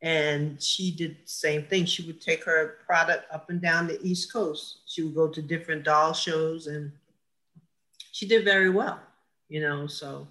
And she did the same thing. She would take her product up and down the east coast. She would go to different doll shows and she did very well you know? So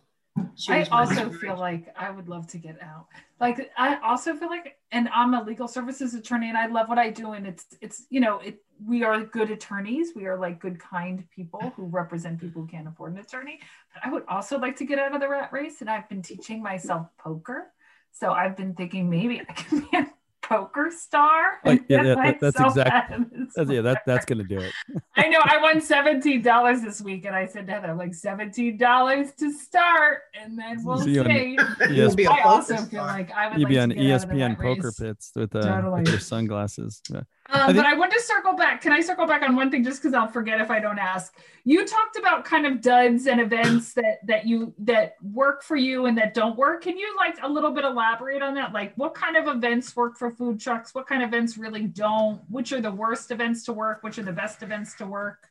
I also feel like I would love to get out. Like I also feel like, and I'm a legal services attorney, and I love what I do. And it's it's you know it we are good attorneys. We are like good kind people who represent people who can't afford an attorney. But I would also like to get out of the rat race. And I've been teaching myself poker, so I've been thinking maybe I can be a poker star. Like, yeah, that- that- that's myself exact- out of this That's, yeah, that, that's going to do it. I know I won seventeen dollars this week, and I said to Heather, like seventeen dollars to start, and then we'll See you see. You'll be also feel like I would You'd like be to on get out of the ESPN Poker race. Pits with, uh, Totally. with your sunglasses. Yeah. Um, think- but I want to circle back. Can I circle back on one thing just because I'll forget if I don't ask? You talked about kind of duds and events that that you that work for you and that don't work. Can you like a little bit elaborate on that? Like what kind of events work for food trucks? What kind of events really don't? Which are the worst events to work? Which are the best events to work?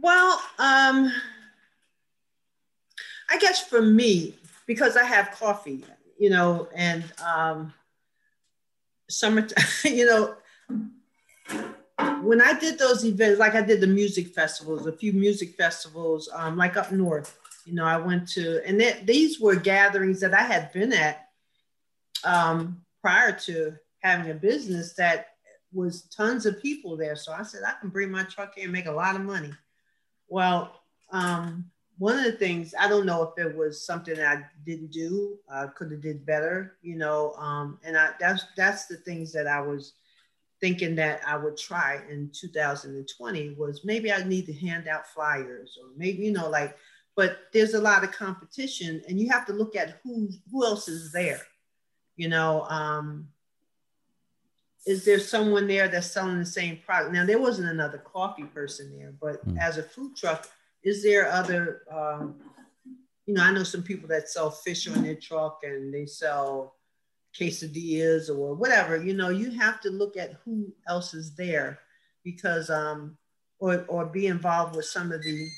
Well, um, I guess for me, because I have coffee, you know, and um, summertime, you know, when I did those events, like I did the music festivals, a few music festivals, um, like up north, you know, I went to, and that, these were gatherings that I had been at um, prior to having a business that was tons of people there. So I said, I can bring my truck here and make a lot of money. Well, um, one of the things I don't know if it was something I didn't do, uh, could have did better, you know. Um, and I, that's that's the things that I was thinking that I would try in 2020 was maybe I need to hand out flyers or maybe you know like. But there's a lot of competition, and you have to look at who who else is there, you know. Um, is there someone there that's selling the same product? Now there wasn't another coffee person there, but Hmm. as a food truck, is there other? Um, you know, I know some people that sell fish on their truck and they sell quesadillas or whatever. You know, you have to look at who else is there because, um, or or be involved with some of the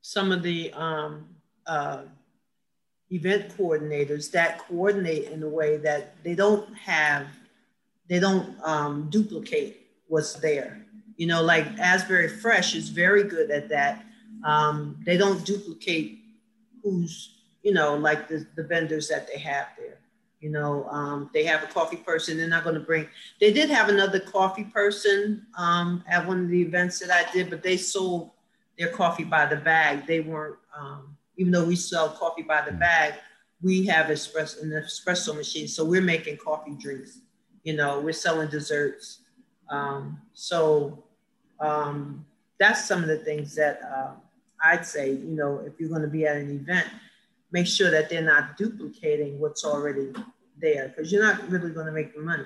some of the um, uh, event coordinators that coordinate in a way that they don't have, they don't um, duplicate what's there. You know, like Asbury Fresh is very good at that. Um, they don't duplicate who's, you know, like the, the vendors that they have there. You know, um, they have a coffee person. They're not going to bring. They did have another coffee person um, at one of the events that I did, but they sold their coffee by the bag. They weren't. Um, even though we sell coffee by the bag, we have espresso, an espresso machine. So we're making coffee drinks. You know, we're selling desserts. Um, so um, that's some of the things that uh, I'd say, you know, if you're going to be at an event, make sure that they're not duplicating what's already there because you're not really going to make the money.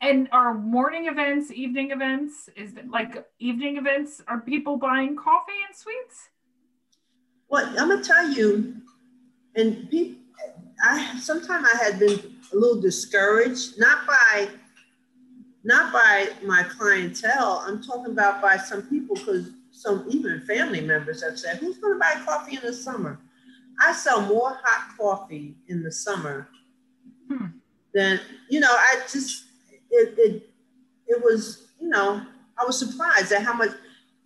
And are morning events, evening events, is it like evening events? Are people buying coffee and sweets? Well, I'm gonna tell you, and people, I sometimes I had been a little discouraged, not by not by my clientele. I'm talking about by some people because some even family members have said, "Who's going to buy coffee in the summer?" I sell more hot coffee in the summer hmm. than you know. I just it, it it was you know I was surprised at how much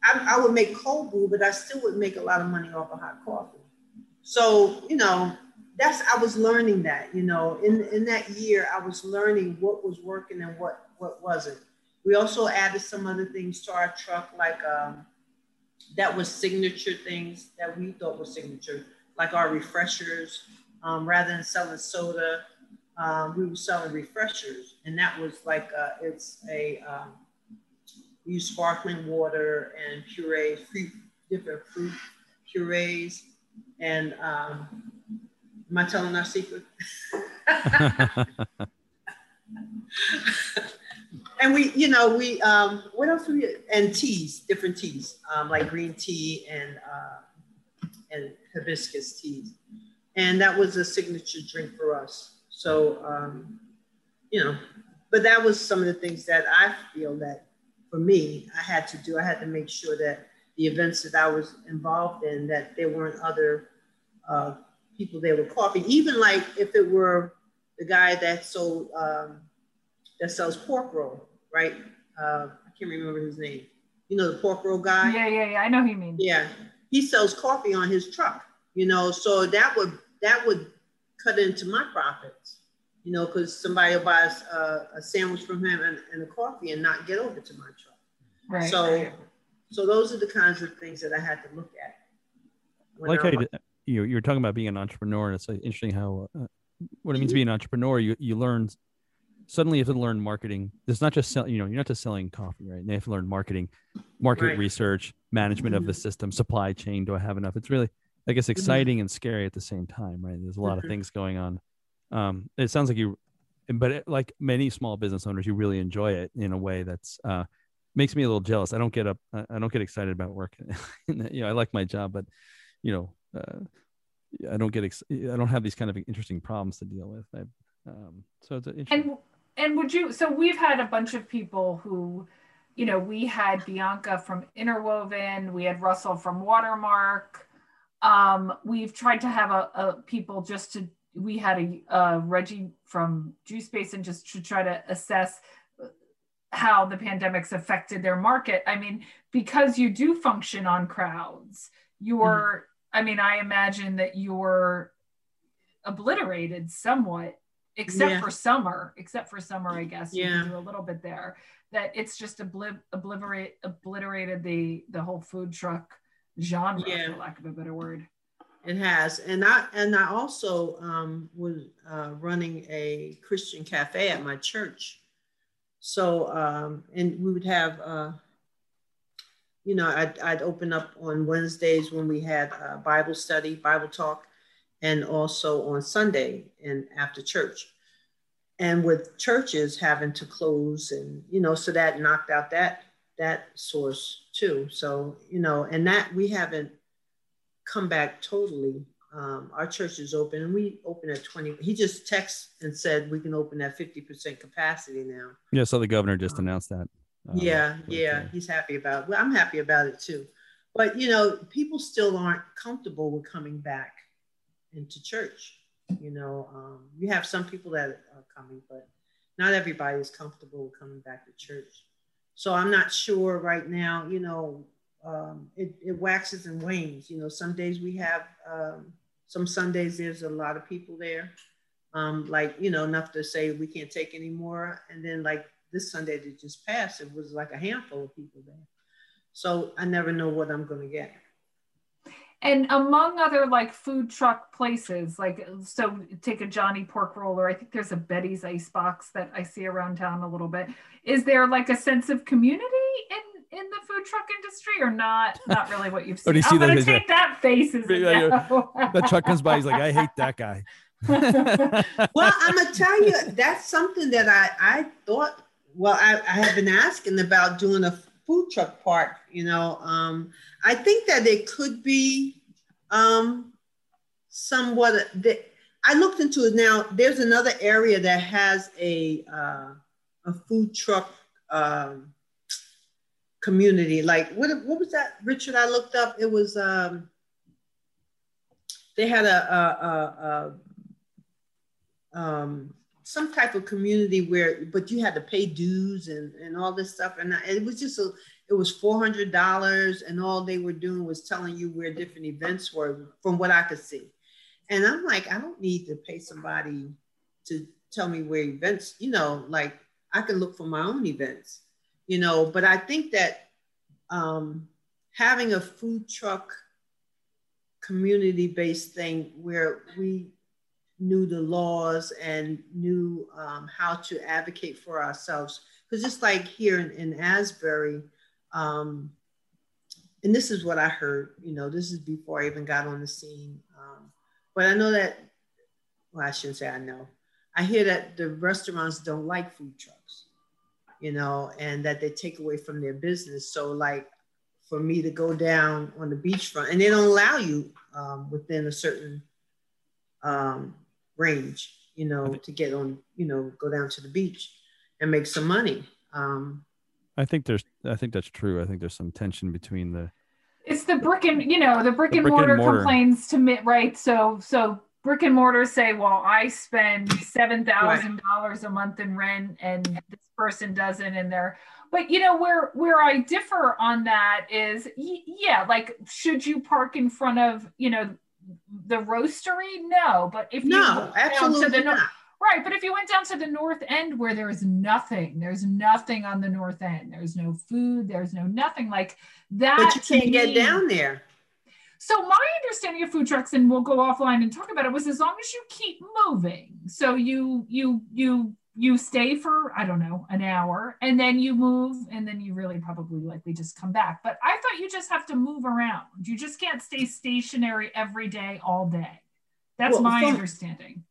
I, I would make cold brew, but I still would make a lot of money off of hot coffee. So you know that's I was learning that you know in in that year I was learning what was working and what what was it? We also added some other things to our truck, like um, that was signature things that we thought was signature, like our refreshers. Um, rather than selling soda, um, we were selling refreshers, and that was like uh, it's a um, we use sparkling water and purees, fruit, different fruit purees, and um, am I telling our secret? and we, you know, we, um, what else we, and teas, different teas, um, like green tea and, uh, and hibiscus teas. And that was a signature drink for us. So, um, you know, but that was some of the things that I feel that for me, I had to do. I had to make sure that the events that I was involved in, that there weren't other uh, people there with coffee. Even like if it were the guy that sold um, that sells pork roll, right? Uh, I can't remember his name. You know the pork roll guy. Yeah, yeah, yeah. I know who you mean. Yeah, he sells coffee on his truck. You know, so that would that would cut into my profits. You know, because somebody will buy a, a, sandwich from him and, and a coffee and not get over to my truck. Right. So, right. so those are the kinds of things that I had to look at. Like how you, you you were talking about being an entrepreneur, and it's interesting how uh, what it means to be an entrepreneur. You you learn suddenly you have to learn marketing. It's not just sell, you know, you're not just selling coffee, right? You have to learn marketing, market right. research, management mm-hmm. of the mm-hmm. system, supply chain. Do I have enough? It's really, I guess, mm-hmm. exciting mm-hmm. and scary at the same time, right? There's a lot mm-hmm. of things going on. Um, it sounds like you, but it, like many small business owners, you really enjoy it in a way that's uh, makes me a little jealous. I don't get up, I don't get excited about work. you know, I like my job, but you know, uh, I don't get, ex- I don't have these kind of interesting problems to deal with. I, um, so it's interesting. And and would you so we've had a bunch of people who you know we had bianca from interwoven we had russell from watermark um, we've tried to have a, a, people just to we had a, a reggie from juice and just to try to assess how the pandemic's affected their market i mean because you do function on crowds you're mm-hmm. i mean i imagine that you're obliterated somewhat except yeah. for summer, except for summer, I guess you yeah. can do a little bit there. That it's just oblib- obliterate obliterated the the whole food truck genre, yeah. for lack of a better word. It has, and I and I also um, was uh, running a Christian cafe at my church. So um, and we would have, uh, you know, I'd, I'd open up on Wednesdays when we had uh, Bible study, Bible talk, and also on Sunday and after church. And with churches having to close and, you know, so that knocked out that that source too. So, you know, and that we haven't come back totally. Um, our church is open and we open at 20. He just texted and said we can open at 50% capacity now. Yeah, so the governor just um, announced that. Uh, yeah, yeah, he's happy about it. Well, I'm happy about it too. But, you know, people still aren't comfortable with coming back into church. You know, um, you have some people that are coming, but not everybody is comfortable with coming back to church. So I'm not sure right now, you know, um, it, it, waxes and wanes. You know, some days we have, um, some Sundays there's a lot of people there. um, like you know enough to say we can't take anymore. And then like this Sunday that just passed, it was like a handful of people there. So I never know what I'm going to get. And among other like food truck places, like so take a Johnny pork roller. I think there's a Betty's ice box that I see around town a little bit. Is there like a sense of community in in the food truck industry or not? Not really what you've Or seen. you see I'm gonna take that face as a Yeah, yeah. no. The truck comes by. He's like, I hate that guy. Well, I'm gonna tell you that's something that I I thought. Well, I, I have been asking about doing a food truck park. You know, um, I think that it could be um, somewhat. I looked into it now. There's another area that has a uh, a food truck um, community. Like what what was that, Richard? I looked up. It was um, they had a, a, a, a um, some type of community where, but you had to pay dues and, and all this stuff. And I- it was just a, it was four hundred dollars, and all they were doing was telling you where different events were, from what I could see. And I'm like, I don't need to pay somebody to tell me where events. You know, like I can look for my own events. You know, but I think that um, having a food truck community-based thing where we knew the laws and knew um, how to advocate for ourselves. Because just like here in, in Asbury, um, and this is what I heard, you know, this is before I even got on the scene. Um, but I know that, well, I shouldn't say I know. I hear that the restaurants don't like food trucks, you know, and that they take away from their business. So, like, for me to go down on the beachfront, and they don't allow you um, within a certain um, range, you know, to get on, you know, go down to the beach and make some money. Um, I think there's. I think that's true. I think there's some tension between the. it's the brick and you know the brick The and brick and mortar, mortar. complains to me right so so brick and mortar say well i spend seven thousand dollars a month in rent and this person doesn't and they're but you know where where i differ on that is yeah like should you park in front of you know the roastery no but if you no, went down to absolutely the nor- Right, but if you went down to the north end where there's nothing, there's nothing on the north end. There's no food, there's no nothing like that. But you can't get down there. So my understanding of food trucks, and we'll go offline and talk about it, was as long as you keep moving. So you you you you stay for I don't know an hour, and then you move, and then you really probably likely just come back. But I thought you just have to move around. You just can't stay stationary every day all day. That's Well, my from- understanding.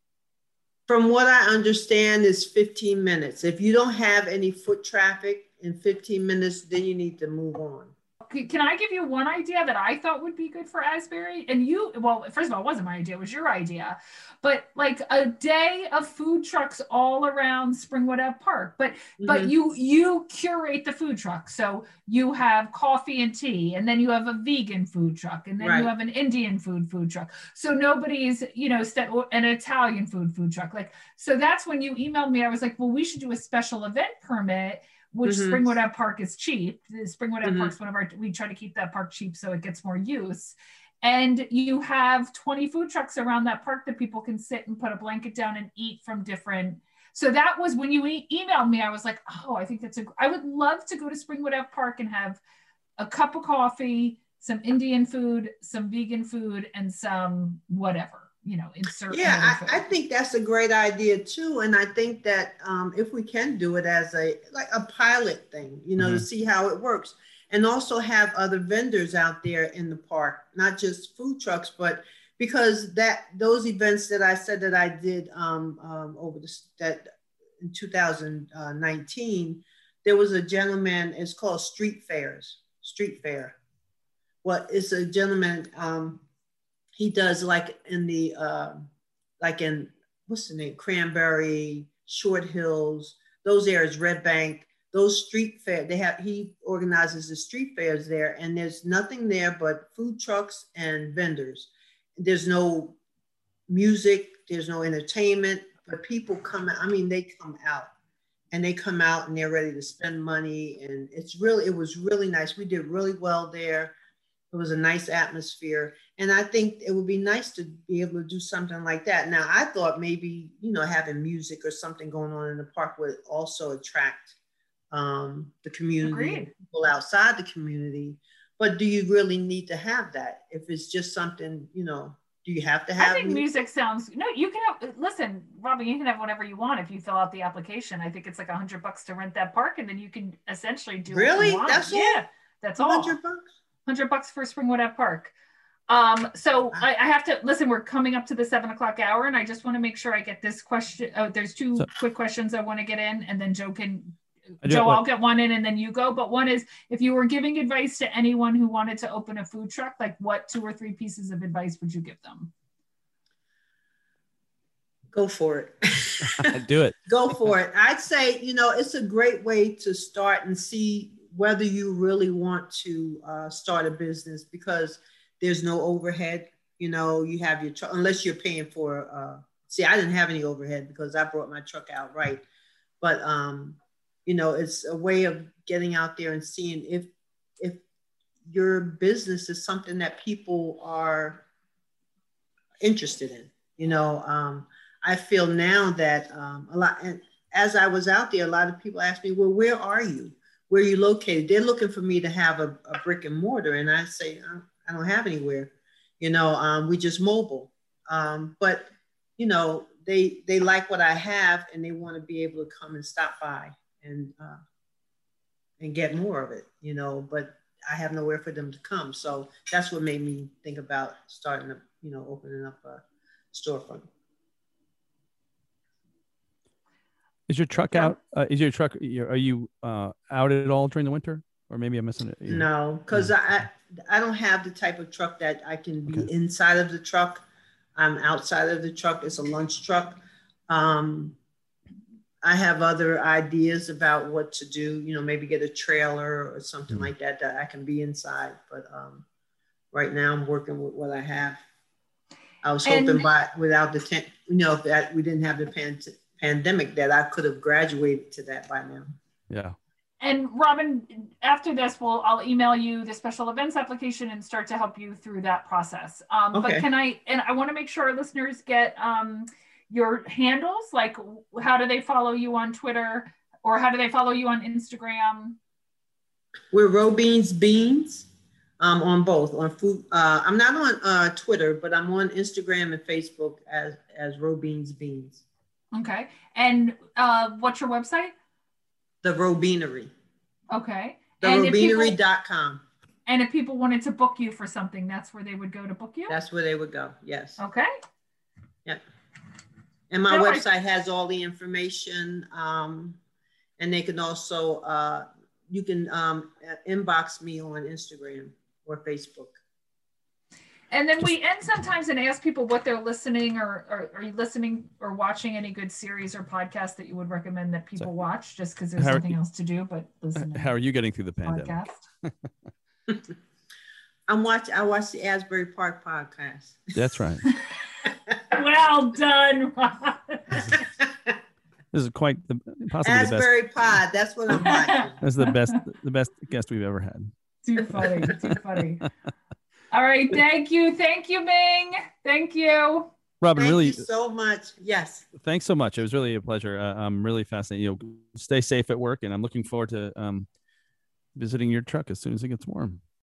From what I understand is 15 minutes. If you don't have any foot traffic in 15 minutes, then you need to move on. Can I give you one idea that I thought would be good for Asbury? And you, well, first of all, it wasn't my idea, it was your idea. But like a day of food trucks all around Springwood Ave Park. But but Mhm. you you curate the food truck. So you have coffee and tea, and then you have a vegan food truck, and then Right. you have an Indian food food truck. So nobody's, you know, st- an Italian food food truck. Like so that's when you emailed me. I was like, well, we should do a special event permit which Mhm. Springwood Ave Park is cheap. Springwood Ave Mhm. Park's one of our, we try to keep that park cheap so it gets more use. And you have 20 food trucks around that park that people can sit and put a blanket down and eat from different. So that was when you e- emailed me, I was like, oh, I think that's a, I would love to go to Springwood Ave Park and have a cup of coffee, some Indian food, some vegan food, and some whatever, you know, insert. Yeah, I, I think that's a great idea too. And I think that um, if we can do it as a like a pilot thing, you know, to see how it works, and also have other vendors out there in the park, not just food trucks, but because that those events that I said that I did um, um, over the that in 2019, there was a gentleman. It's called Street Fairs. Street Fair. Well, it's a gentleman. Um, he does like in the uh, like in what's the name? Cranberry short hills those areas red bank those street fair they have he organizes the street fairs there and there's nothing there but food trucks and vendors. There's no music there's no entertainment but people come i mean they come out and they come out and they're ready to spend money and it's really it was really nice. We did really well there. It was a nice atmosphere And I think it would be nice to be able to do something like that. Now, I thought maybe, you know, having music or something going on in the park would also attract um, the community, people outside the community. But do you really need to have that? If it's just something, you know, do you have to have I think music? music sounds no. You can have listen, Robin. You can have whatever you want if you fill out the application. I think it's like a hundred bucks to rent that park, and then you can essentially do Really? That's all? yeah, that's all. 100 bucks? Hundred bucks for Springwood Ave Park. Um, so I, I have to listen. We're coming up to the seven o'clock hour, and I just want to make sure I get this question. Oh, there's two So- quick questions I want to get in, and then Joe can. Joe, have I'll get one in, and then you go. But one is, if you were giving advice to anyone who wanted to open a food truck, like what two or three pieces of advice would you give them? Go for it. Do it. Go for it. I'd say, you know, it's a great way to start and see whether you really want to uh, start a business because there's no overhead. You know, you have your truck, unless you're paying for, uh, see, I didn't have any overhead because I brought my truck out right. But, um, you know, it's a way of getting out there and seeing if, if your business is something that people are interested in, you know, um, I feel now that um, a lot, and as I was out there, a lot of people asked me, well, where are you? Where are you located? They're looking for me to have a, a brick and mortar. And I say, "Uh, I don't have anywhere. You know, um, we just mobile. Um, but, you know, they, they like what I have and they want to be able to come and stop by and, uh, and get more of it, you know, but I have nowhere for them to come. So that's what made me think about starting, a, you know, opening up a storefront. Is your truck out? Uh, is your truck? Are you uh, out at all during the winter? Or maybe I'm missing it. No, because I I don't have the type of truck that I can be Okay. inside of the truck. I'm outside of the truck. It's a lunch truck. Um, I have other ideas about what to do. You know, maybe get a trailer or something Mhm. like that that I can be inside. But um, right now, I'm working with what I have. I was hoping And- by without the tent, you know, if that we didn't have the pan- pandemic, that I could have graduated to that by now. Yeah. And Robin, after this, we'll I'll email you the special events application and start to help you through that process. Um, But can I? And I want to make sure our listeners get um, your handles. Like, how do they follow you on Twitter, or how do they follow you on Instagram? We're Robeans Beans um, on both on food. Uh, I'm not on uh, Twitter, but I'm on Instagram and Facebook as as Robeans Beans. Okay. And uh, what's your website? The Robeanery. Okay. The and if people, and if people wanted to book you for something, that's where they would go to book you. That's where they would go. Yes. Okay. Yeah. And my No, I- website has all the information. Um, and they can also uh, you can um, inbox me on Instagram or Facebook. And then we end sometimes and ask people what they're listening or, or are you listening or watching any good series or podcasts that you would recommend that people So- watch just because there's How- nothing else to do but listen How are you getting through the pandemic? podcast. I'm watch I watch the Asbury Park podcast. That's right. Well done. Rob. This is quite the possibly the best. Asbury Pod. That's what I'm watching. This is the best, the best guest we've ever had. too funny. Too funny. All right. Thank you. Thank you, Ming. Thank you. Robin, Thank really, you so much. Yes. thanks so much. It was really a pleasure. Uh, I'm really fascinated. You know, stay safe at work, and I'm looking forward to um, visiting your truck as soon as it gets warm.